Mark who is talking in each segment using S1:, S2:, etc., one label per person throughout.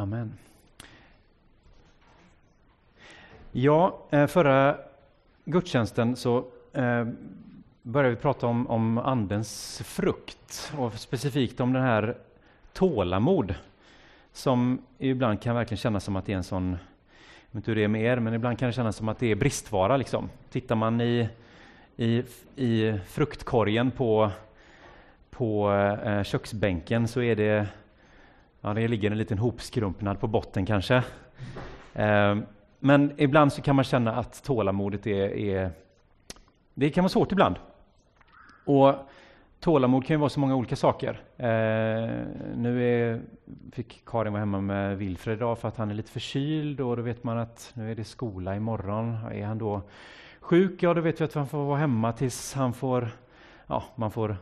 S1: Amen. Ja, eh, förra gudstjänsten så eh, började vi prata om, om Andens frukt och specifikt om den här tålamod som ibland kan verkligen kännas som att det är en sån, jag vet inte hur det är med er, men ibland kan det kännas som att det är bristvara. Liksom. Tittar man i, i, i fruktkorgen på, på eh, köksbänken så är det, ja, det ligger en liten hopskrumpnad på botten kanske. Ehm, men ibland så kan man känna att tålamodet är, är det kan vara svårt ibland. Och tålamod kan ju vara så många olika saker. Ehm, nu är, fick Karin vara hemma med Wilfred idag för att han är lite förkyld och då vet man att nu är det skola imorgon. Är han då sjuk, ja då vet vi att han får vara hemma tills han får, ja, man får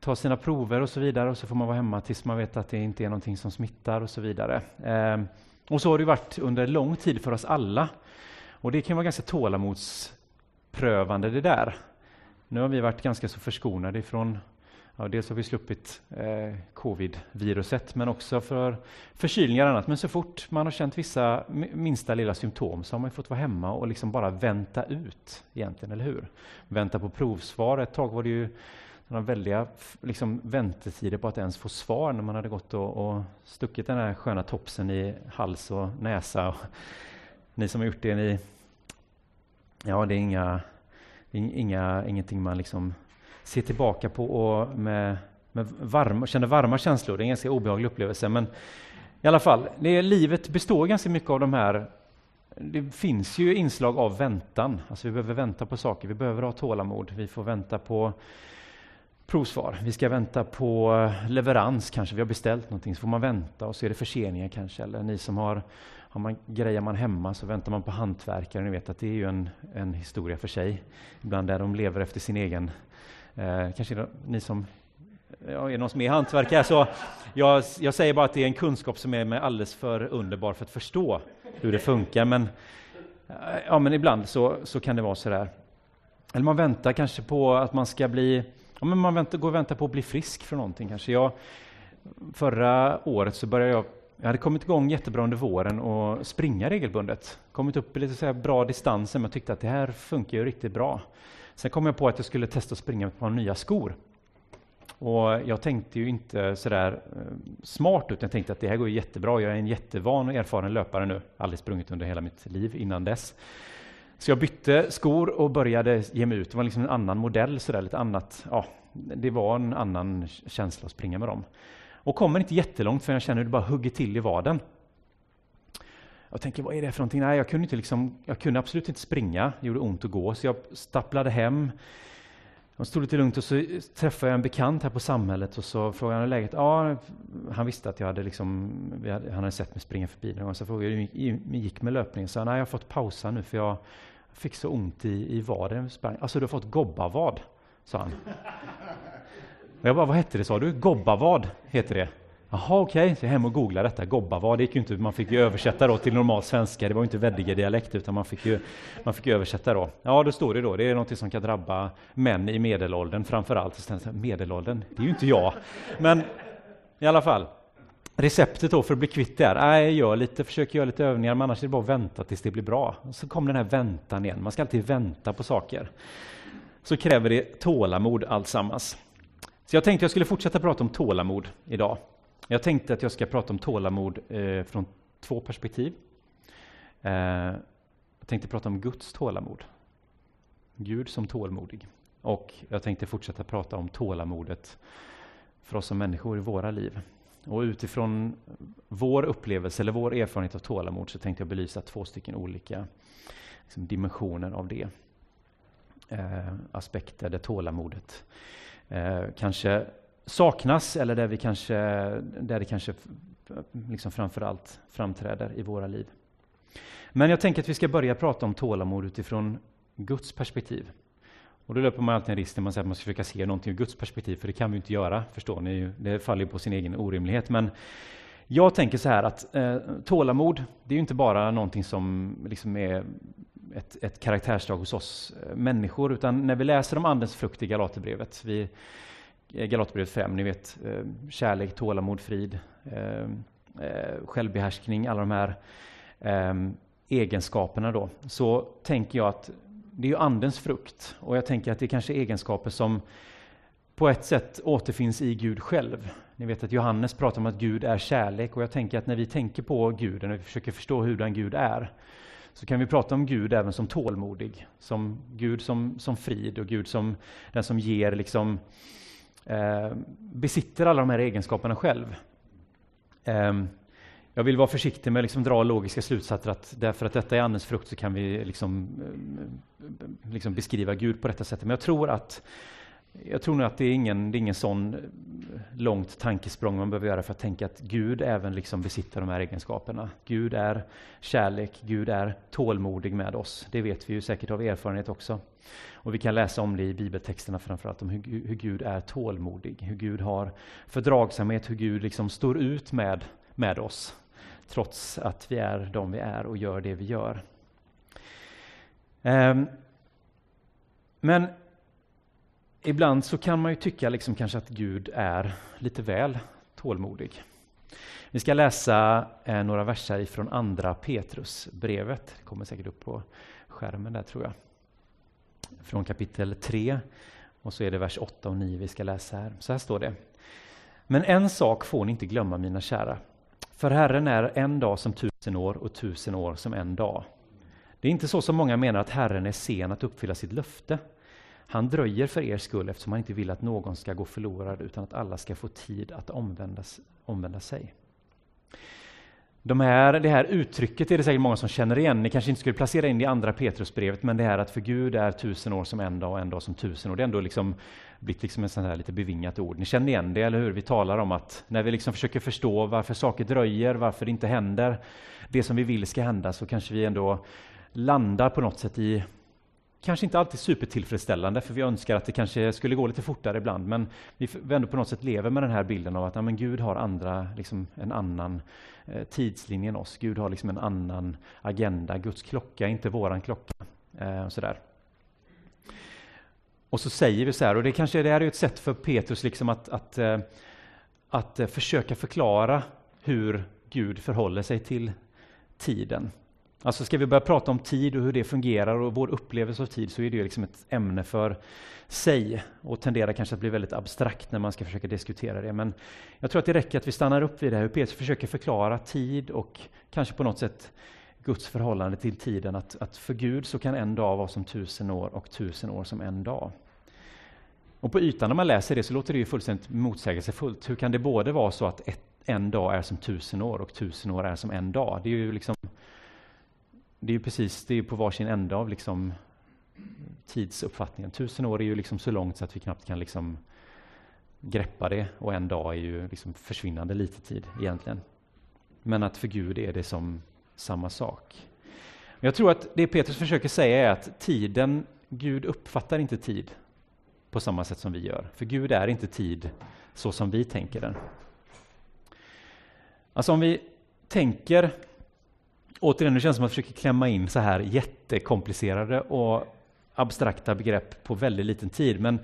S1: ta sina prover och så vidare och så får man vara hemma tills man vet att det inte är någonting som smittar och så vidare. Eh, och så har det varit under lång tid för oss alla. Och det kan vara ganska tålamodsprövande det där. Nu har vi varit ganska så förskonade ifrån Ja, dels har vi sluppit eh, covid-viruset, men också för förkylningar och annat. Men så fort man har känt vissa minsta lilla symptom så har man fått vara hemma och liksom bara vänta ut, egentligen, eller hur? Vänta på provsvar. Ett tag var det ju några väldiga liksom, väntetider på att ens få svar när man hade gått och, och stuckit den här sköna topsen i hals och näsa. Och ni som har gjort det, ni, ja, det är inga, inga, ingenting man liksom ser tillbaka på och med, med varma, känner varma känslor. Det är en ganska obehaglig upplevelse. Men i alla fall, det livet består ganska mycket av de här det finns ju inslag av väntan. Alltså vi behöver vänta på saker, vi behöver ha tålamod. Vi får vänta på provsvar. Vi ska vänta på eh, leverans kanske. Vi har beställt någonting så får man vänta och så är det förseningar kanske. Eller ni som har, har man, grejer man hemma så väntar man på hantverkare. Ni vet att det är ju en, en historia för sig. Ibland där de lever efter sin egen... Eh, kanske ni som Ja, är det någon som är hantverkare så jag, jag säger bara att det är en kunskap som är mig alldeles för underbar för att förstå hur det funkar. Men, eh, ja, men ibland så, så kan det vara så där. Eller man väntar kanske på att man ska bli Ja, men man väntar, går och väntar på att bli frisk för någonting kanske. Jag, förra året så började jag jag hade kommit igång jättebra under våren och springa regelbundet. Kommit upp i lite så bra distanser, men tyckte att det här funkar ju riktigt bra. Sen kom jag på att jag skulle testa att springa med ett par nya skor. Och jag tänkte ju inte sådär eh, smart utan jag tänkte att det här går jättebra. Jag är en jättevan och erfaren löpare nu. Aldrig sprungit under hela mitt liv innan dess. Så jag bytte skor och började ge mig ut. Det var liksom en annan modell, så där, lite annat. Ja, det var en annan känsla att springa med dem. Och kommer inte jättelångt för jag känner hur det bara hugger till i vaden. Jag tänker, vad är det för någonting? Nej, jag kunde, inte liksom, jag kunde absolut inte springa, det gjorde ont att gå, så jag stapplade hem. Jag stod lite lugnt och så träffade jag en bekant här på samhället och så frågade han läget. Ja, han visste att jag hade liksom, han hade sett mig springa förbi någon gång. Så jag frågade hur det gick med löpningen. Så han, nej, jag har fått pausa nu för jag fick så ont i, i vaden. Alltså, du har fått gobbavad, sa han. Och jag bara, vad hette det sa du? Gobbavad heter det. Jaha, okej, okay. så jag hem och googla detta. Gobbavad, det gick ju inte, man fick ju översätta då till normal svenska. Det var ju inte Veddige dialekt utan man fick ju man fick översätta då. Ja, då står det då, det är något som kan drabba män i medelåldern framför allt. Medelåldern, det är ju inte jag. Men i alla fall, receptet då för att bli kvitt det är, nej, gör lite, försök göra lite övningar, men annars är det bara att vänta tills det blir bra. Så kom den här väntan igen, man ska alltid vänta på saker. Så kräver det tålamod alltsammans. Så jag tänkte jag skulle fortsätta prata om tålamod idag. Jag tänkte att jag ska prata om tålamod eh, från två perspektiv. Eh, jag tänkte prata om Guds tålamod. Gud som tålmodig. Och jag tänkte fortsätta prata om tålamodet för oss som människor i våra liv. Och utifrån vår upplevelse eller vår erfarenhet av tålamod så tänkte jag belysa två stycken olika liksom, dimensioner av det. Eh, aspekter där tålamodet eh, kanske saknas eller där, vi kanske, där det kanske liksom framförallt framträder i våra liv. Men jag tänker att vi ska börja prata om tålamod utifrån Guds perspektiv. Och då löper man alltid en risk när man säger att man ska försöka se någonting ur Guds perspektiv, för det kan vi inte göra, förstår ni. Det faller ju på sin egen orimlighet. Men jag tänker så här att eh, tålamod, det är ju inte bara någonting som liksom är ett, ett karaktärsdrag hos oss eh, människor, utan när vi läser om Andens frukt i Galaterbrevet, vi, Eh, Galaterbrevet 5, ni vet eh, kärlek, tålamod, frid, eh, självbehärskning, alla de här egenskaperna då, så tänker jag att det är ju andens frukt. Och jag tänker att det är kanske egenskaper som på ett sätt återfinns i Gud själv. Ni vet att Johannes pratar om att Gud är kärlek. Och jag tänker att när vi tänker på Gud, när vi försöker förstå hur den Gud är, så kan vi prata om Gud även som tålmodig, som Gud som, som frid och Gud som den som ger, liksom, eh, besitter alla de här egenskaperna själv. Eh, jag vill vara försiktig med att liksom dra logiska slutsatser att därför att detta är Andens frukt så kan vi liksom, eh, liksom beskriva Gud på detta sätt. Men jag tror att jag tror nog att det är ingen, det är ingen sån eh, långt tankesprång man behöver göra för att tänka att Gud även liksom besitter de här egenskaperna. Gud är kärlek, Gud är tålmodig med oss. Det vet vi ju säkert av erfarenhet också. Och vi kan läsa om det i bibeltexterna framförallt, om hur, hur Gud är tålmodig, hur Gud har fördragsamhet, hur Gud liksom står ut med, med oss, trots att vi är de vi är och gör det vi gör. Um, men ibland så kan man ju tycka liksom kanske att Gud är lite väl tålmodig. Vi ska läsa eh, några verser från andra Petrusbrevet. Det kommer säkert upp på skärmen där tror jag. Från kapitel 3 och så är det vers 8 och 9 vi ska läsa här. Så här står det. Men en sak får ni inte glömma mina kära. För Herren är en dag som tusen år och tusen år som en dag. Det är inte så som många menar att Herren är sen att uppfylla sitt löfte. Han dröjer för er skull eftersom han inte vill att någon ska gå förlorad utan att alla ska få tid att omvändas, omvända sig. De här, det här uttrycket är det säkert många som känner igen. Ni kanske inte skulle placera in det i andra Petrusbrevet, men det här att för Gud är tusen år som en dag och en dag som tusen år. Det är ändå liksom blivit liksom en sån här lite bevingat ord. Ni känner igen det, eller hur? Vi talar om att när vi liksom försöker förstå varför saker dröjer, varför det inte händer det som vi vill ska hända, så kanske vi ändå landar på något sätt i Kanske inte alltid supertillfredsställande, för vi önskar att det kanske skulle gå lite fortare ibland, men vi ändå på något sätt lever med den här bilden av att ja, men Gud har andra, liksom en annan eh, tidslinje än oss. Gud har liksom en annan agenda. Guds klocka är inte våran klocka. Eh, och, sådär. och så säger vi så här, och det kanske det här är ett sätt för Petrus liksom att, att, eh, att, att försöka förklara hur Gud förhåller sig till tiden. Alltså ska vi börja prata om tid och hur det fungerar och vår upplevelse av tid så är det ju liksom ett ämne för sig och tenderar kanske att bli väldigt abstrakt när man ska försöka diskutera det. Men jag tror att det räcker att vi stannar upp vid det här, hur Petrus försöker förklara tid och kanske på något sätt Guds förhållande till tiden. Att, att för Gud så kan en dag vara som tusen år och tusen år som en dag. Och på ytan när man läser det så låter det ju fullständigt motsägelsefullt. Hur kan det både vara så att ett, en dag är som tusen år och tusen år är som en dag? Det är ju liksom det är precis det är på varsin ände av liksom tidsuppfattningen. Tusen år är ju liksom så långt så att vi knappt kan liksom greppa det och en dag är ju liksom försvinnande lite tid egentligen. Men att för Gud är det som samma sak. Jag tror att det Petrus försöker säga är att tiden, Gud uppfattar inte tid på samma sätt som vi gör. För Gud är inte tid så som vi tänker den. Alltså om vi tänker återigen, det känns som att jag försöker klämma in så här jättekomplicerade och abstrakta begrepp på väldigt liten tid. Men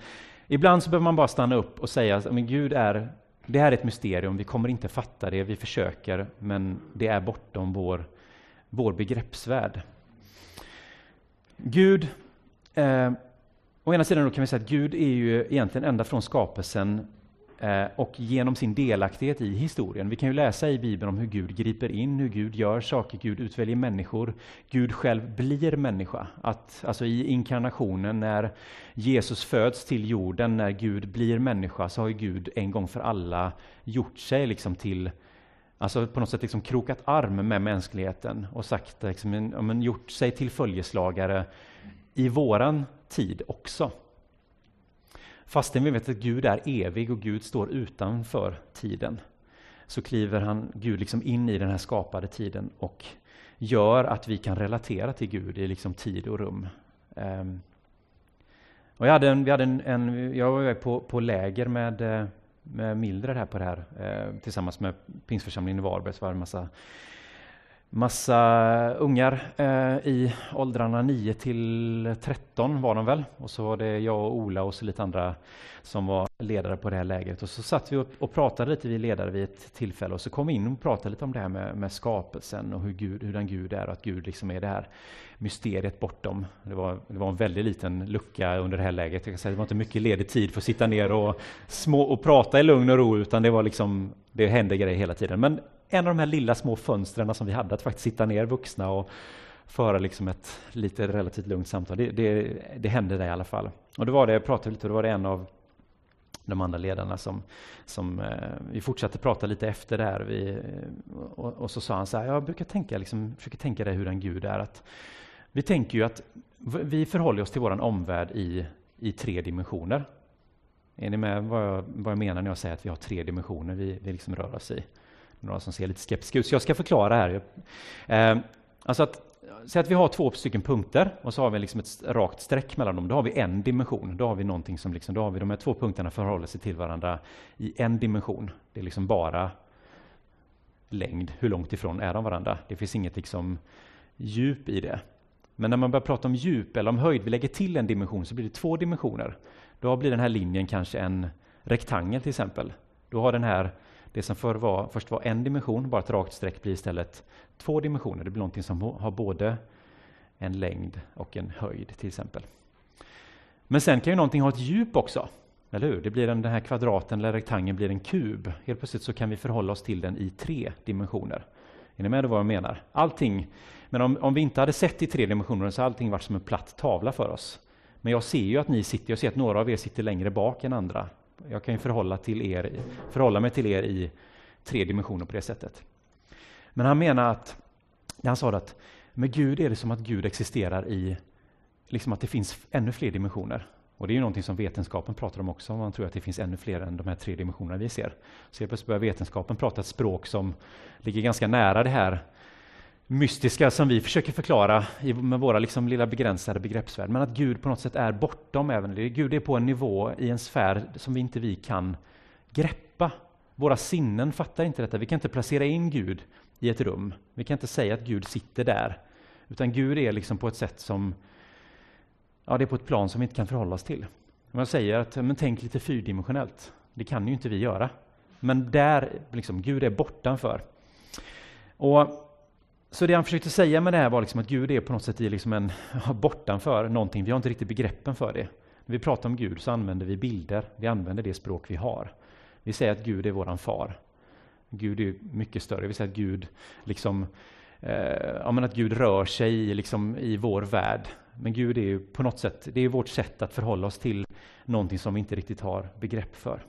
S1: ibland så behöver man bara stanna upp och säga att Gud är, det här är ett mysterium, vi kommer inte fatta det, vi försöker, men det är bortom vår, vår begreppsvärld. Gud, eh, å ena sidan kan vi säga att Gud är ju egentligen ända från skapelsen Eh, och genom sin delaktighet i historien. Vi kan ju läsa i Bibeln om hur Gud griper in, hur Gud gör saker, Gud utväljer människor, Gud själv blir människa. Att, alltså I inkarnationen, när Jesus föds till jorden, när Gud blir människa, så har Gud en gång för alla gjort sig liksom till Alltså på något sätt liksom krokat arm med mänskligheten och sagt, liksom, gjort sig till följeslagare i våran tid också. Fastän vi vet att Gud är evig och Gud står utanför tiden, så kliver han, Gud liksom in i den här skapade tiden och gör att vi kan relatera till Gud i liksom tid och rum. Um, och jag, hade en, vi hade en, en, jag var på, på läger med, eh, med Mildred här på det här, eh, tillsammans med Pingsförsamlingen i Varberg, så var det en massa massa ungar eh, i åldrarna 9 till 13 var de väl. Och så var det jag och Ola och så lite andra som var ledare på det här lägret. Och så satt vi och pratade lite, vi ledare vid ett tillfälle, och så kom vi in och pratade lite om det här med, med skapelsen och hur, Gud, hur den Gud är, och att Gud liksom är det här mysteriet bortom. Det var, det var en väldigt liten lucka under det här lägret. Jag kan säga, det var inte mycket ledig tid för att sitta ner och, små, och prata i lugn och ro, utan det var liksom, det hände grejer hela tiden. Men en av de här lilla små fönstren som vi hade, att faktiskt sitta ner vuxna och föra liksom ett lite relativt lugnt samtal. Det, det, det hände där i alla fall. Och då var det, jag pratade lite, och då var det en av de andra ledarna som, som eh, vi fortsatte prata lite efter det här. Vi, eh, och, och, så sa han så här, jag brukar tänka, liksom, försöker tänka det hur en Gud är. Att vi tänker ju att vi förhåller oss till vår omvärld i, i tre dimensioner. Är ni med vad jag, vad jag menar när jag säger att vi har tre dimensioner vi, vi liksom rör oss i? Några som ser lite skeptiska ut, så jag ska förklara här. Eh, alltså att Säg att vi har två stycken punkter och så har vi liksom ett rakt streck mellan dem. Då har vi en dimension. Då har vi någonting som liksom, då har vi de här två punkterna förhåller sig till varandra i en dimension. Det är liksom bara längd. Hur långt ifrån är de varandra? Det finns inget liksom djup i det. Men när man börjar prata om djup eller om höjd, vi lägger till en dimension, så blir det två dimensioner. Då blir den här linjen kanske en rektangel till exempel. Då har den här det som förr var, först var en dimension, bara ett rakt streck, blir istället två dimensioner. Det blir någonting som har både en längd och en höjd till exempel. Men sen kan ju någonting ha ett djup också. Eller hur? Det blir en, den här kvadraten eller rektangeln blir en kub. Helt plötsligt så kan vi förhålla oss till den i tre dimensioner. Är ni med vad jag menar? Allting, men om, om vi inte hade sett i tre dimensioner så hade allting varit som en platt tavla för oss. Men jag ser ju att ni sitter, jag ser att några av er sitter längre bak än andra. Jag kan ju förhålla, till er, förhålla mig till er i tre dimensioner på det sättet. Men han menar att, han sa att med Gud är det som att Gud existerar i, liksom att det finns ännu fler dimensioner. Och det är ju någonting som vetenskapen pratar om också, man tror att det finns ännu fler än de här tre dimensionerna vi ser. Så helt plötsligt börjar vetenskapen prata ett språk som ligger ganska nära det här mystiska som vi försöker förklara med våra liksom lilla begränsade begreppsvärld. Men att Gud på något sätt är bortom även det. Gud är på en nivå i en sfär som vi inte vi kan greppa. Våra sinnen fattar inte detta. Vi kan inte placera in Gud i ett rum. Vi kan inte säga att Gud sitter där. Utan Gud är liksom på ett sätt som, ja det är på ett plan som vi inte kan förhålla oss till. Om jag säger att, men tänk lite fyrdimensionellt. Det kan ju inte vi göra. Men där, liksom, Gud är bortanför. Och så det han försökte säga med det här var liksom att Gud är på något sätt i liksom en, bortanför någonting. Vi har inte riktigt begreppen för det. När vi pratar om Gud så använder vi bilder. Vi använder det språk vi har. Vi säger att Gud är våran far. Gud är mycket större. Vi säger att Gud, liksom, eh, ja, att Gud rör sig i, liksom, i vår värld. Men Gud är ju på något sätt det är vårt sätt att förhålla oss till någonting som vi inte riktigt har begrepp för.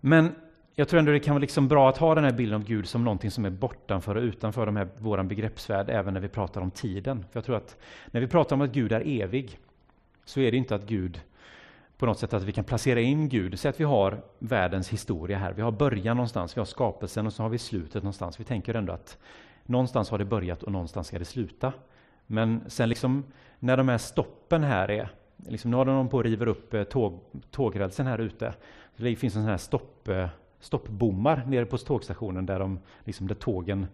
S1: Men jag tror ändå det kan vara liksom bra att ha den här bilden av Gud som någonting som är bortanför och utanför de här, vår begreppsvärld, även när vi pratar om tiden. För jag tror att när vi pratar om att Gud är evig, så är det inte att Gud på något sätt att vi kan placera in Gud. Säg att vi har världens historia här. Vi har början någonstans, vi har skapelsen och så har vi slutet någonstans. Vi tänker ändå att någonstans har det börjat och någonstans ska det sluta. Men sen liksom när de här stoppen här är, liksom nu har de på och river upp eh, tåg, tågrälsen här ute. Det finns en sån här stopp eh, stoppbommar nere på tågstationen där, de, liksom där tågen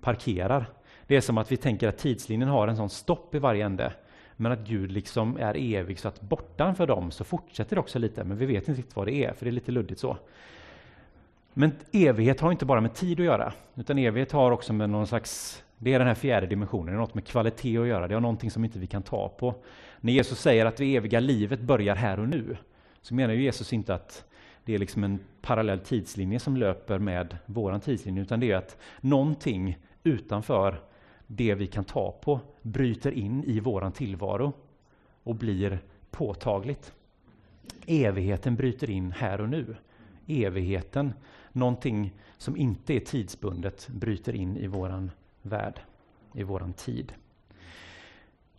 S1: parkerar. Det är som att vi tänker att tidslinjen har en sån stopp i varje ände, men att Gud liksom är evig så att bortanför dem så fortsätter det också lite, men vi vet inte riktigt vad det är, för det är lite luddigt så. Men evighet har inte bara med tid att göra, utan evighet har också med någon slags, det är den här fjärde dimensionen, det har något med kvalitet att göra, det är någonting som inte vi kan ta på. När Jesus säger att det eviga livet börjar här och nu, så menar ju Jesus inte att det är liksom en parallell tidslinje som löper med våran tidslinje, utan det är att någonting utanför det vi kan ta på bryter in i våran tillvaro och blir påtagligt. Evigheten bryter in här och nu. Evigheten, någonting som inte är tidsbundet, bryter in i våran värld, i våran tid.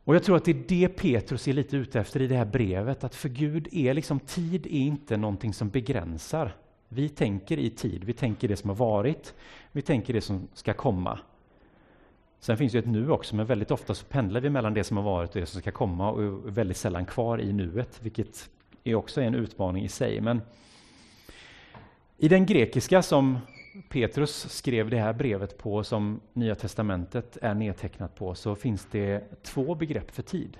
S1: Och jag tror att det är det Petrus är lite ute efter i det här brevet, att för Gud är liksom tid är inte någonting som begränsar. Vi tänker i tid, vi tänker det som har varit, vi tänker det som ska komma. Sen finns det ett nu också, men väldigt ofta så pendlar vi mellan det som har varit och det som ska komma och är väldigt sällan kvar i nuet, vilket är också en utmaning i sig. Men i den grekiska som Petrus skrev det här brevet på, som Nya Testamentet är nedtecknat på, så finns det två begrepp för tid.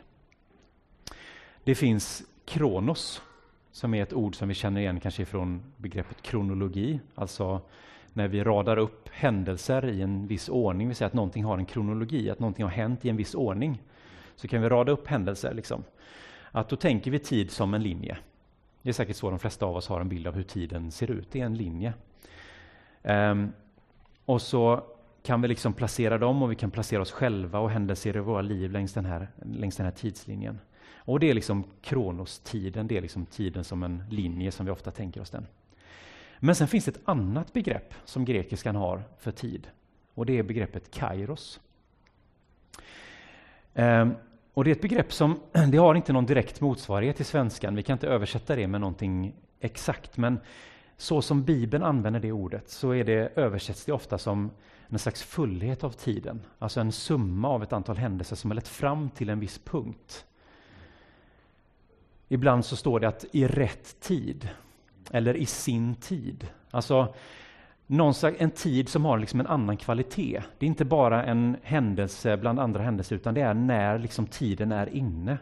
S1: Det finns kronos, som är ett ord som vi känner igen kanske från begreppet kronologi, alltså när vi radar upp händelser i en viss ordning, vi säger att någonting har en kronologi, att någonting har hänt i en viss ordning, så kan vi rada upp händelser. Liksom. Att då tänker vi tid som en linje. Det är säkert så de flesta av oss har en bild av hur tiden ser ut, det är en linje. Um, och så kan vi liksom placera dem och vi kan placera oss själva och händelser i våra liv längs den här, längs den här tidslinjen. Och det är liksom kronostiden, det är liksom tiden som en linje som vi ofta tänker oss den. Men sen finns det ett annat begrepp som grekiskan har för tid och det är begreppet kairos. Um, och det är ett begrepp som det har inte någon direkt motsvarighet i svenskan. Vi kan inte översätta det med någonting exakt, men så som Bibeln använder det ordet så är det, översätts det ofta som en slags fullhet av tiden. Alltså en summa av ett antal händelser som har lett fram till en viss punkt. Ibland så står det att i rätt tid, eller i sin tid. Alltså en tid som har liksom en annan kvalitet. Det är inte bara en händelse bland andra händelser, utan det är när liksom tiden är inne.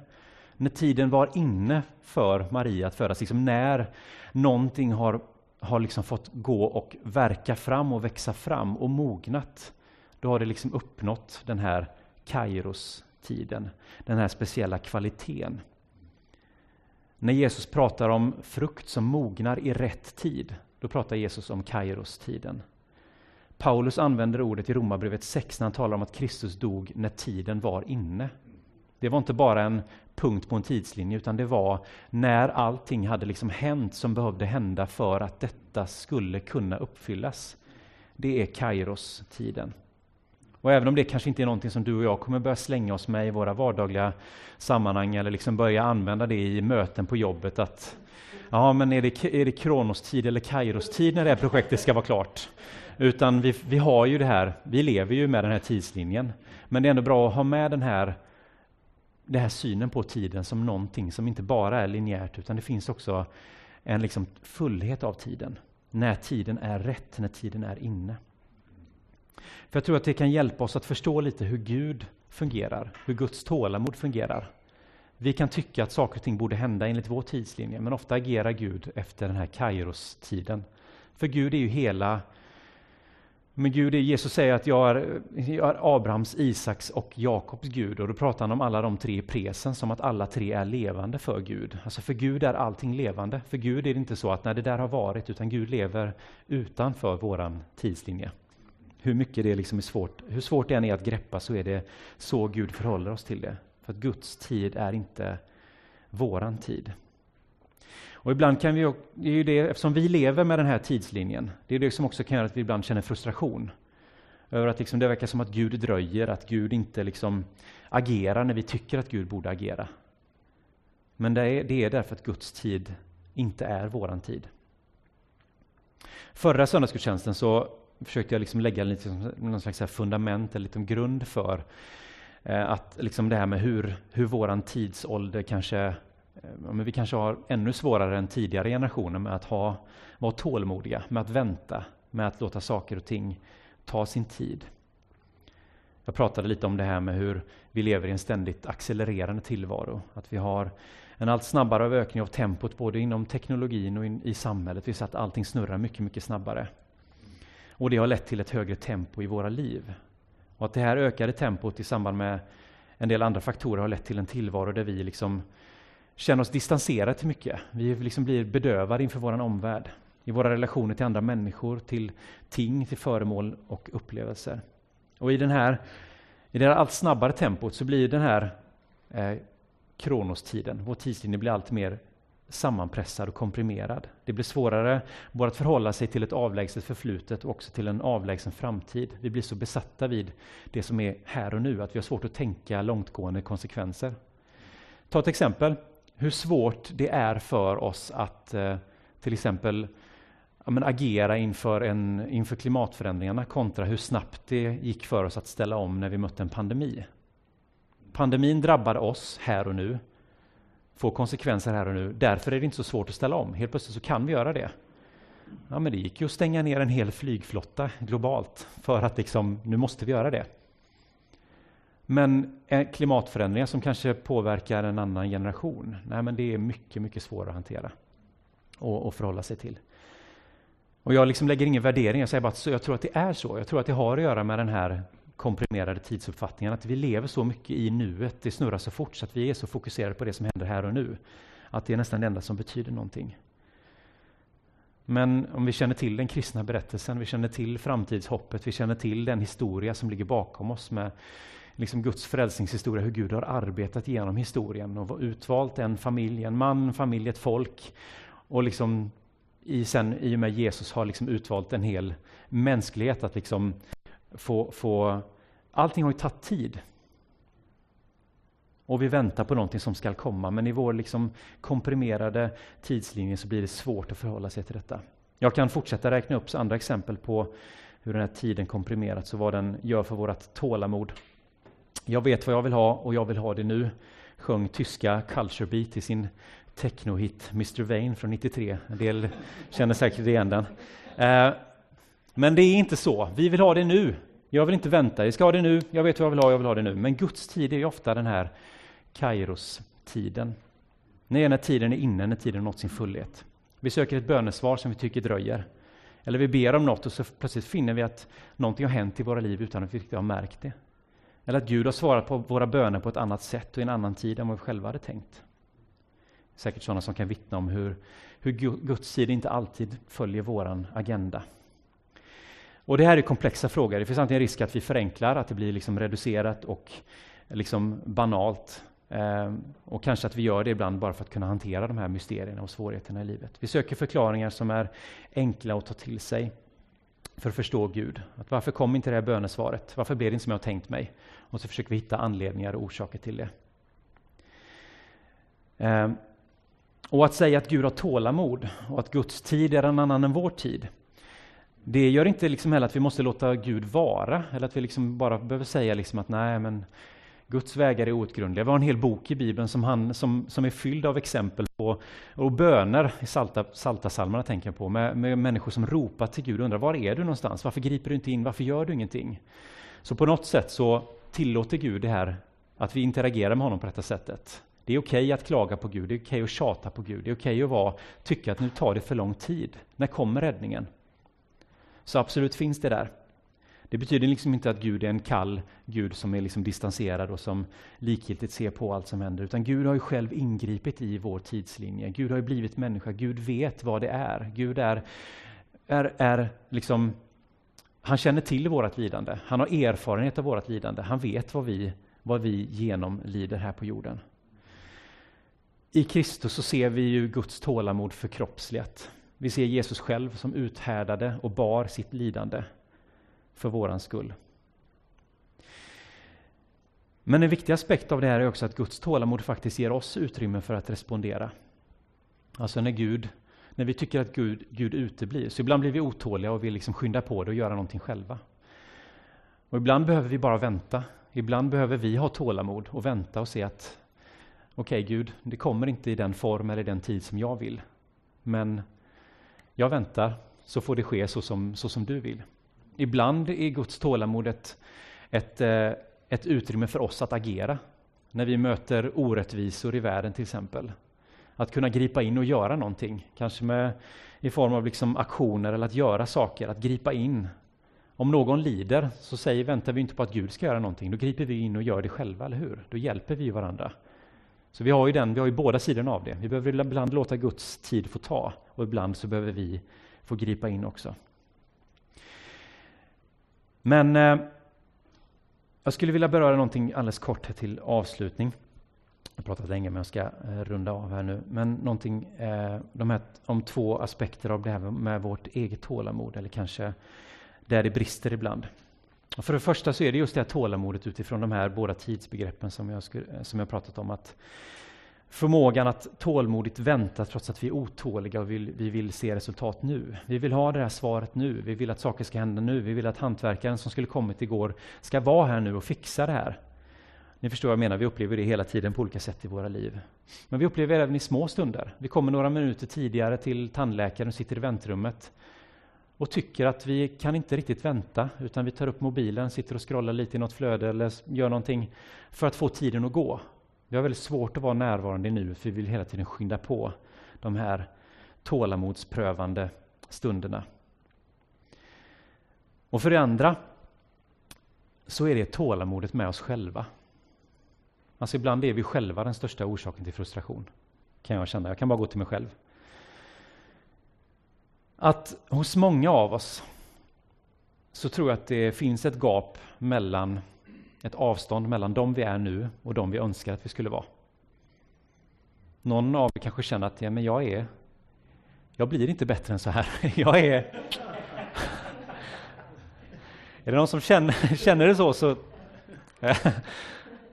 S1: När tiden var inne för Maria att födas, liksom när någonting har, har liksom fått gå och verka fram och växa fram och mognat, då har det liksom uppnått den här Kairos-tiden, den här speciella kvaliteten. När Jesus pratar om frukt som mognar i rätt tid, då pratar Jesus om Kairos-tiden. Paulus använder ordet i Romarbrevet 6 när han talar om att Kristus dog när tiden var inne. Det var inte bara en punkt på en tidslinje, utan det var när allting hade liksom hänt som behövde hända för att detta skulle kunna uppfyllas. Det är Kairos-tiden. Och även om det kanske inte är någonting som du och jag kommer börja slänga oss med i våra vardagliga sammanhang eller liksom börja använda det i möten på jobbet att ja, men är det, är det Kronos-tid eller Kairos-tid när det här projektet ska vara klart? Utan vi, vi har ju det här, vi lever ju med den här tidslinjen. Men det är ändå bra att ha med den här, den här synen på tiden som någonting som inte bara är linjärt, utan det finns också en liksom fullhet av tiden. När tiden är rätt, när tiden är inne. För jag tror att det kan hjälpa oss att förstå lite hur Gud fungerar, hur Guds tålamod fungerar. Vi kan tycka att saker och ting borde hända enligt vår tidslinje, men ofta agerar Gud efter den här Kairos-tiden. För Gud är ju hela... Men Gud är, Jesus säger att jag är, jag är Abrahams, Isaks och Jakobs Gud, och då pratar han om alla de tre i presen som att alla tre är levande för Gud. Alltså för Gud är allting levande. För Gud är det inte så att när det där har varit, utan Gud lever utanför våran tidslinje. Hur mycket det liksom är svårt, hur svårt det än är att greppa så är det så Gud förhåller oss till det. För att Guds tid är inte våran tid. Och ibland kan vi, det är ju det, eftersom vi lever med den här tidslinjen, det är det som också kan göra att vi ibland känner frustration. Över att liksom det verkar som att Gud dröjer, att Gud inte liksom agerar när vi tycker att Gud borde agera. Men det är, det är därför att Guds tid inte är våran tid. Förra söndagsgudstjänsten så försökte jag liksom lägga lite, någon slags fundament, eller lite grund för eh, att liksom det här med hur, hur våran tidsålder kanske Eh, men vi kanske har ännu svårare än tidigare generationer med att ha, vara tålmodiga, med att vänta, med att låta saker och ting ta sin tid. Jag pratade lite om det här med hur vi lever i en ständigt accelererande tillvaro. Att vi har en allt snabbare ökning av tempot både inom teknologin och in, i samhället. Vi ser att allting snurrar mycket, mycket snabbare. Och det har lett till ett högre tempo i våra liv. Och att det här ökade tempot i samband med en del andra faktorer har lett till en tillvaro där vi liksom känner oss distanserade till mycket. Vi liksom blir bedövade inför vår omvärld, i våra relationer till andra människor, till ting, till föremål och upplevelser. Och i, den här, i det här allt snabbare tempot så blir den här eh, kronostiden, vår tidslinje blir allt mer sammanpressad och komprimerad. Det blir svårare både att förhålla sig till ett avlägset förflutet och också till en avlägsen framtid. Vi blir så besatta vid det som är här och nu att vi har svårt att tänka långtgående konsekvenser. Ta ett exempel, hur svårt det är för oss att eh, till exempel ja, men agera inför, en, inför klimatförändringarna kontra hur snabbt det gick för oss att ställa om när vi mötte en pandemi. Pandemin drabbade oss här och nu får konsekvenser här och nu. Därför är det inte så svårt att ställa om. Helt plötsligt så kan vi göra det. Ja, men det gick ju att stänga ner en hel flygflotta globalt för att liksom, nu måste vi göra det. Men eh, klimatförändringar som kanske påverkar en annan generation, nej men det är mycket, mycket svårare att hantera. och, och förhålla sig till. Och jag liksom lägger ingen värdering, jag säger bara att jag tror att det är så. Jag tror att det har att göra med den här komprimerade tidsuppfattningen, att vi lever så mycket i nuet, det snurrar så fort så att vi är så fokuserade på det som händer här och nu, att det är nästan det enda som betyder någonting. Men om vi känner till den kristna berättelsen, vi känner till framtidshoppet, vi känner till den historia som ligger bakom oss med liksom Guds frälsningshistoria, hur Gud har arbetat genom historien och utvalt en familj, en man, familj, ett folk och liksom i, sen, i och med Jesus har liksom utvalt en hel mänsklighet att liksom få, få... Allting har ju tagit tid. Och vi väntar på någonting som ska komma, men i vår liksom komprimerade tidslinje så blir det svårt att förhålla sig till detta. Jag kan fortsätta räkna upp andra exempel på hur den här tiden komprimerats och vad den gör för vårt tålamod. Jag vet vad jag vill ha och jag vill ha det nu, sjöng tyska Culture Beat i sin technohit Mr Vain från 93. En del känner säkert igen den. Eh, men det är inte så. Vi vill ha det nu. Jag vill inte vänta. Jag ska ha det nu. Jag vet vad jag vill ha. Jag vill ha det nu. Men Guds tid är ofta den här Kairos-tiden. Det är när tiden är inne, när tiden nått sin fullhet. Vi söker ett bönesvar som vi tycker dröjer. Eller vi ber om något och så plötsligt finner vi att någonting har hänt i våra liv utan att vi riktigt har märkt det. Eller att Gud har svarat på våra böner på ett annat sätt och i en annan tid än vad vi själva hade tänkt. Säkert sådana som kan vittna om hur, hur Guds tid inte alltid följer våran agenda. Och det här är komplexa frågor. Det finns alltid en risk att vi förenklar, att det blir liksom reducerat och liksom banalt. Eh, och kanske att vi gör det ibland bara för att kunna hantera de här mysterierna och svårigheterna i livet. Vi söker förklaringar som är enkla att ta till sig för att förstå Gud. Att varför kom inte det här bönesvaret? Varför blev det inte som jag tänkt mig? Och så försöker vi hitta anledningar och orsaker till det. Ehm, och att säga att Gud har tålamod och att Guds tid är en annan än vår tid. Det gör inte liksom heller att vi måste låta Gud vara, eller att vi liksom bara behöver säga liksom att nej, men Guds vägar är outgrundliga. Vi har en hel bok i Bibeln som, han, som, som är fylld av exempel på och böner, i salta, salta salmerna tänker jag på, med, med människor som ropar till Gud och undrar var är du någonstans? Varför griper du inte in? Varför gör du ingenting? Så på något sätt så tillåter Gud det här, att vi interagerar med honom på detta sättet. Det är okej okay att klaga på Gud, det är okej okay att tjata på Gud, det är okej okay att vara, tycka att nu tar det för lång tid. När kommer räddningen? Så absolut finns det där. Det betyder liksom inte att Gud är en kall Gud som är liksom distanserad och som likgiltigt ser på allt som händer, utan Gud har ju själv ingripit i vår tidslinje. Gud har ju blivit människa, Gud vet vad det är. Gud är, är, är liksom, han känner till vårt lidande, han har erfarenhet av vårt lidande, han vet vad vi, vad vi genomlider här på jorden. I Kristus så ser vi ju Guds tålamod förkroppsligat. Vi ser Jesus själv som uthärdade och bar sitt lidande för våran skull. Men en viktig aspekt av det här är också att Guds tålamod faktiskt ger oss utrymme för att respondera. Alltså när Gud, när vi tycker att Gud, Gud uteblir, så ibland blir vi otåliga och vill liksom skynda på det och göra någonting själva. Och ibland behöver vi bara vänta. Ibland behöver vi ha tålamod och vänta och se att okej okay, Gud, det kommer inte i den form eller den tid som jag vill. Men jag väntar, så får det ske så som, så som du vill. Ibland är Guds tålamod ett, ett, eh, ett utrymme för oss att agera. När vi möter orättvisor i världen till exempel. Att kunna gripa in och göra någonting, kanske med, i form av liksom aktioner eller att göra saker, att gripa in. Om någon lider så säger, väntar vi inte på att Gud ska göra någonting, då griper vi in och gör det själva, eller hur? Då hjälper vi varandra. Så vi har ju, den, vi har ju båda sidorna av det. Vi behöver ibland låta Guds tid få ta och ibland så behöver vi få gripa in också. Men eh, jag skulle vilja beröra någonting alldeles kort till avslutning. Jag har pratat länge men jag ska eh, runda av här nu. Men någonting eh, de här, om två aspekter av det här med vårt eget tålamod eller kanske där det brister ibland. Och för det första så är det just det här tålamodet utifrån de här båda tidsbegreppen som jag, eh, som jag pratat om. att Förmågan att tålmodigt vänta trots att vi är otåliga och vill, vi vill se resultat nu. Vi vill ha det här svaret nu, vi vill att saker ska hända nu. Vi vill att hantverkaren som skulle kommit igår ska vara här nu och fixa det här. Ni förstår vad jag menar, vi upplever det hela tiden på olika sätt i våra liv. Men vi upplever det även i små stunder. Vi kommer några minuter tidigare till tandläkaren och sitter i väntrummet och tycker att vi kan inte riktigt vänta, utan vi tar upp mobilen, sitter och scrollar lite i något flöde eller gör någonting för att få tiden att gå. Vi har väldigt svårt att vara närvarande nu, för vi vill hela tiden skynda på de här tålamodsprövande stunderna. Och för det andra så är det tålamodet med oss själva. Alltså ibland är vi själva den största orsaken till frustration. Kan jag känna. Jag kan bara gå till mig själv. Att hos många av oss så tror jag att det finns ett gap mellan ett avstånd mellan de vi är nu och de vi önskar att vi skulle vara. Någon av er kanske känner att ja, men jag är jag blir inte bättre än så här. Jag är... Är det någon som känner, känner det så, så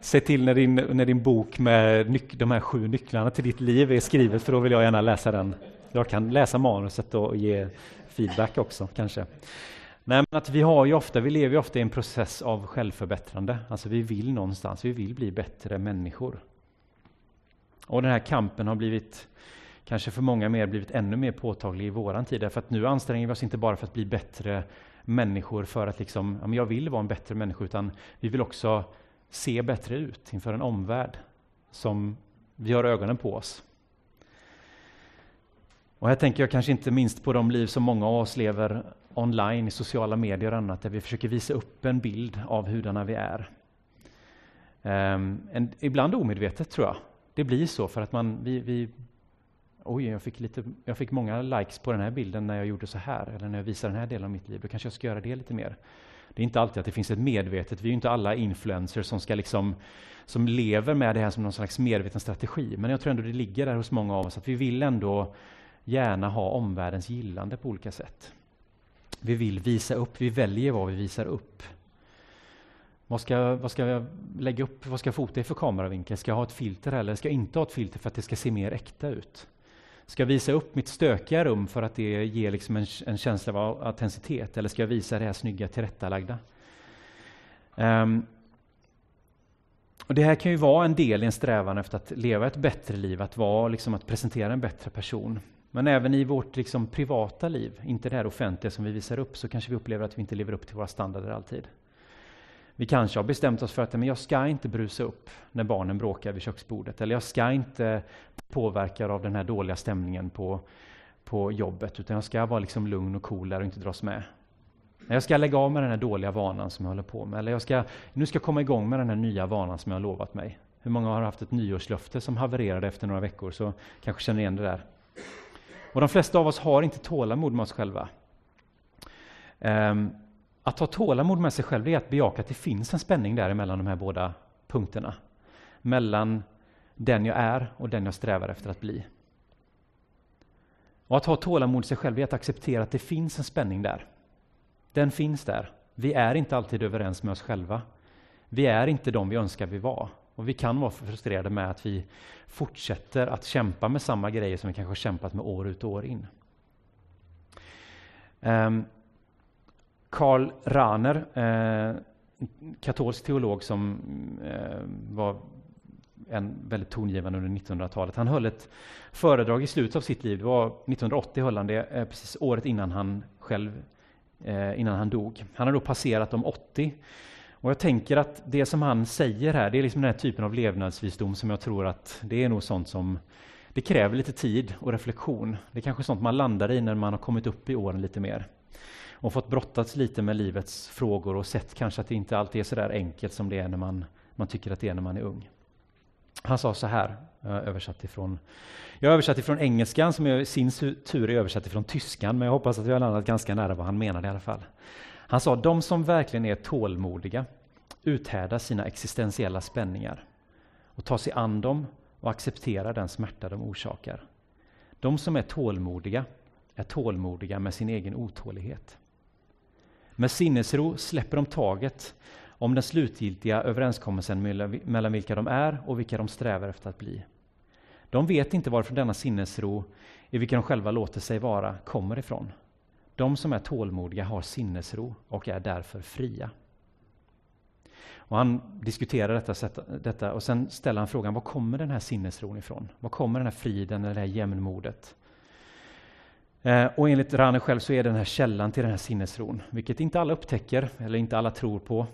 S1: se till när din, när din bok med nyc, de här sju nycklarna till ditt liv är skrivet, för då vill jag gärna läsa den. Jag kan läsa manuset och ge feedback också kanske. Nej, men att vi, har ju ofta, vi lever ju ofta i en process av självförbättrande. Alltså vi vill någonstans, vi vill bli bättre människor. Och den här kampen har blivit, kanske för många mer, blivit ännu mer påtaglig i våran tid. Därför att nu anstränger vi oss inte bara för att bli bättre människor för att liksom, ja, men jag vill vara en bättre människa, utan vi vill också se bättre ut inför en omvärld som vi har ögonen på oss. Och här tänker jag kanske inte minst på de liv som många av oss lever online i sociala medier och annat, där vi försöker visa upp en bild av hurdana vi är. Um, en, ibland omedvetet tror jag. Det blir så för att man, vi, vi Oj, jag fick, lite, jag fick många likes på den här bilden när jag gjorde så här, eller när jag visade den här delen av mitt liv. Då kanske jag ska göra det lite mer. Det är inte alltid att det finns ett medvetet, vi är ju inte alla influencers som ska liksom som lever med det här som någon slags medveten strategi. Men jag tror ändå det ligger där hos många av oss att vi vill ändå gärna ha omvärldens gillande på olika sätt. Vi vill visa upp, vi väljer vad vi visar upp. Vad ska, vad ska jag lägga upp, vad ska jag fota i för kameravinkel? Ska jag ha ett filter eller ska jag inte ha ett filter för att det ska se mer äkta ut? Ska jag visa upp mitt stökiga rum för att det ger liksom en, en känsla av autenticitet? Eller ska jag visa det här snygga tillrättalagda? Um, och det här kan ju vara en del i en strävan efter att leva ett bättre liv, att, vara, liksom, att presentera en bättre person. Men även i vårt liksom, privata liv, inte det här offentliga som vi visar upp, så kanske vi upplever att vi inte lever upp till våra standarder alltid. Vi kanske har bestämt oss för att men jag ska inte brusa upp när barnen bråkar vid köksbordet. Eller jag ska inte påverka av den här dåliga stämningen på, på jobbet. Utan jag ska vara liksom lugn och cool där och inte dras med. Jag ska lägga av med den här dåliga vanan som jag håller på med. Eller jag ska, nu ska jag komma igång med den här nya vanan som jag har lovat mig. Hur många har haft ett nyårslöfte som havererade efter några veckor? Så kanske känner igen det där. Och de flesta av oss har inte tålamod med oss själva. Ehm, att ha tålamod med sig själv är att bejaka att det finns en spänning där mellan de här båda punkterna. Mellan den jag är och den jag strävar efter att bli. Och att ha tålamod med sig själv är att acceptera att det finns en spänning där. Den finns där. Vi är inte alltid överens med oss själva. Vi är inte de vi önskar vi var. Och vi kan vara frustrerade med att vi fortsätter att kämpa med samma grejer som vi kanske har kämpat med år ut och år in. Ehm, Karl Rahner, eh, katolsk teolog som eh, var en väldigt tongivande under 1900-talet. Han höll ett föredrag i slutet av sitt liv, det var 1980 höll han det, eh, precis året innan han själv innan han dog. Han har då passerat de 80. Och jag tänker att det som han säger här, det är liksom den här typen av levnadsvisdom som jag tror att det är nog sånt som det kräver lite tid och reflektion. Det är kanske sånt man landar i när man har kommit upp i åren lite mer och fått brottats lite med livets frågor och sett kanske att det inte alltid är så där enkelt som det är när man, man tycker att det är när man är ung. Han sa så här, eh, översatt ifrån, jag översatt ifrån engelskan som i sin tur är översatt ifrån tyskan, men jag hoppas att vi har landat ganska nära vad han menade i alla fall. Han sa, de som verkligen är tålmodiga uthärdar sina existentiella spänningar och tar sig an dem och accepterar den smärta de orsakar. De som är tålmodiga är tålmodiga med sin egen otålighet. Med sinnesro släpper de taget om den slutgiltiga överenskommelsen mellan vilka de är och vilka de strävar efter att bli. De vet inte varifrån denna sinnesro, i vilken de själva låter sig vara, kommer ifrån. De som är tålmodiga har sinnesro och är därför fria. Och han diskuterar detta, detta och sen ställer han frågan, var kommer den här sinnesron ifrån? Var kommer den här friden, det här jämnmodet? Eh, och enligt Rane själv så är den här källan till den här sinnesron, vilket inte alla upptäcker eller inte alla tror på,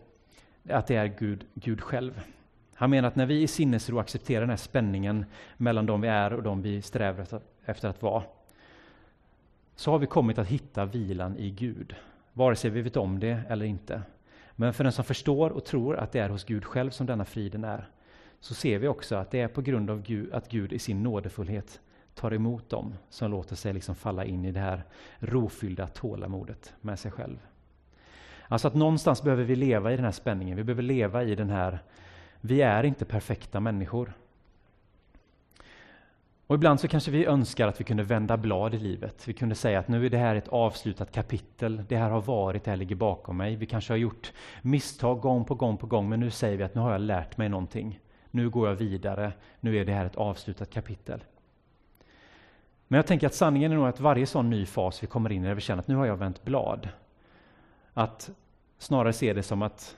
S1: att det är Gud, Gud själv. Han menar att när vi i sinnesro accepterar den här spänningen mellan de vi är och de vi strävar efter att vara, så har vi kommit att hitta vilan i Gud, vare sig vi vet om det eller inte. Men för den som förstår och tror att det är hos Gud själv som denna friden är, så ser vi också att det är på grund av Gud, att Gud i sin nådefullhet tar emot dem som låter sig liksom falla in i det här rofyllda tålamodet med sig själv. Alltså att någonstans behöver vi leva i den här spänningen, vi behöver leva i den här, vi är inte perfekta människor. Och ibland så kanske vi önskar att vi kunde vända blad i livet. Vi kunde säga att nu är det här ett avslutat kapitel. Det här har varit, det här ligger bakom mig. Vi kanske har gjort misstag gång på gång på gång, men nu säger vi att nu har jag lärt mig någonting. Nu går jag vidare. Nu är det här ett avslutat kapitel. Men jag tänker att sanningen är nog att varje sån ny fas vi kommer in i, där vi känner att nu har jag vänt blad, att snarare se det som att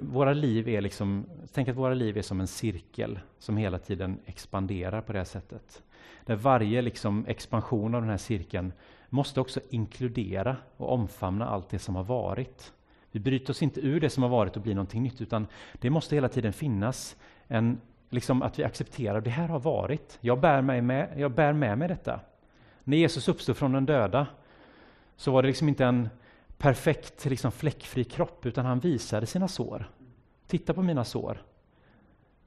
S1: våra liv är liksom, tänk att våra liv är som en cirkel som hela tiden expanderar på det här sättet. Där varje liksom expansion av den här cirkeln måste också inkludera och omfamna allt det som har varit. Vi bryter oss inte ur det som har varit och blir någonting nytt, utan det måste hela tiden finnas en, liksom att vi accepterar det här har varit. Jag bär, mig med, jag bär med mig detta. När Jesus uppstod från den döda så var det liksom inte en perfekt, liksom fläckfri kropp, utan han visade sina sår. Titta på mina sår.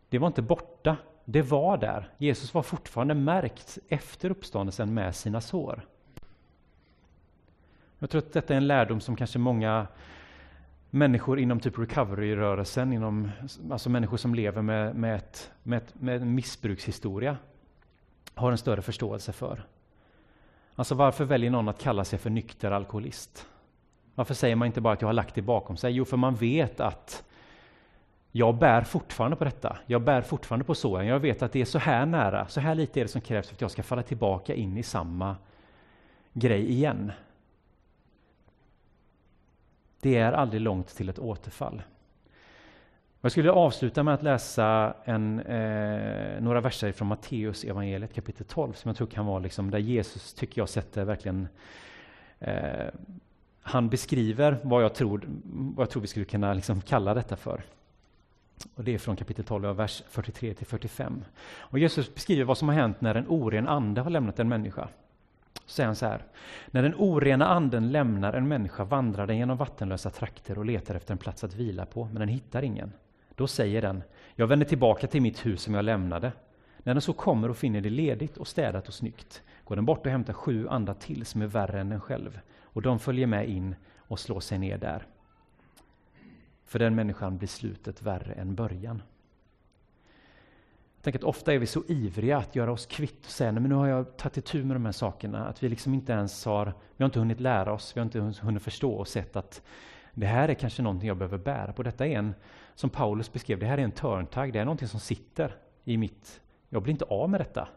S1: Det var inte borta, det var där. Jesus var fortfarande märkt efter uppståndelsen med sina sår. Jag tror att detta är en lärdom som kanske många människor inom typ recovery-rörelsen, inom, alltså människor som lever med, med, ett, med, ett, med en missbrukshistoria, har en större förståelse för. Alltså varför väljer någon att kalla sig för nykter alkoholist? Varför säger man inte bara att jag har lagt det bakom sig? Jo, för man vet att jag bär fortfarande på detta. Jag bär fortfarande på såren. Jag vet att det är så här nära, så här lite är det som krävs för att jag ska falla tillbaka in i samma grej igen. Det är aldrig långt till ett återfall. Jag skulle avsluta med att läsa en, eh, några verser från Matteus evangeliet kapitel 12 som jag tror kan vara liksom där Jesus, tycker jag, sätter verkligen eh, han beskriver vad jag tror, vad jag tror vi skulle kunna liksom kalla detta för. Och Det är från kapitel 12, vers 43 till 45. Och Jesus beskriver vad som har hänt när en oren ande har lämnat en människa. Så säger han så här. När den orena anden lämnar en människa vandrar den genom vattenlösa trakter och letar efter en plats att vila på, men den hittar ingen. Då säger den, jag vänder tillbaka till mitt hus som jag lämnade. När den så kommer och finner det ledigt och städat och snyggt går den bort och hämtar sju andra till som är värre än den själv och de följer med in och slår sig ner där. För den människan blir slutet värre än början. Jag tänker att ofta är vi så ivriga att göra oss kvitt och säga, men nu har jag tagit itu med de här sakerna, att vi liksom inte ens har, vi har inte hunnit lära oss, vi har inte hunnit förstå och sett att det här är kanske någonting jag behöver bära på. Detta är en, som Paulus beskrev, det här är en törntagg, det är någonting som sitter i mitt, jag blir inte av med detta.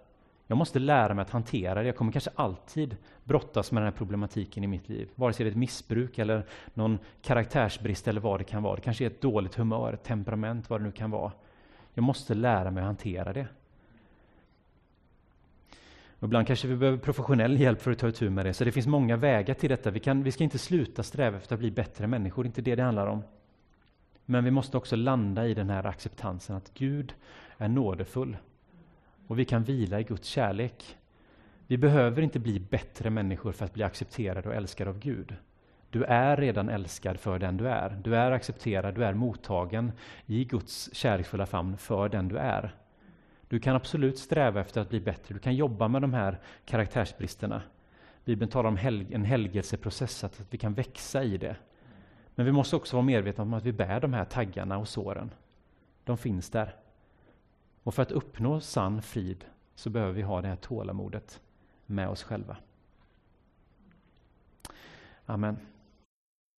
S1: Jag måste lära mig att hantera det. Jag kommer kanske alltid brottas med den här problematiken i mitt liv. Vare sig det är ett missbruk eller någon karaktärsbrist eller vad det kan vara. Det kanske är ett dåligt humör, ett temperament, vad det nu kan vara. Jag måste lära mig att hantera det. Och ibland kanske vi behöver professionell hjälp för att ta itu med det. Så det finns många vägar till detta. Vi, kan, vi ska inte sluta sträva efter att bli bättre människor, det är inte det det handlar om. Men vi måste också landa i den här acceptansen att Gud är nådefull och vi kan vila i Guds kärlek. Vi behöver inte bli bättre människor för att bli accepterade och älskade av Gud. Du är redan älskad för den du är. Du är accepterad, du är mottagen i Guds kärleksfulla famn för den du är. Du kan absolut sträva efter att bli bättre. Du kan jobba med de här karaktärsbristerna. Bibeln talar om en helgelseprocess, att vi kan växa i det. Men vi måste också vara medvetna om att vi bär de här taggarna och såren. De finns där. Och för att uppnå sann frid så behöver vi ha det här tålamodet med oss själva. Amen.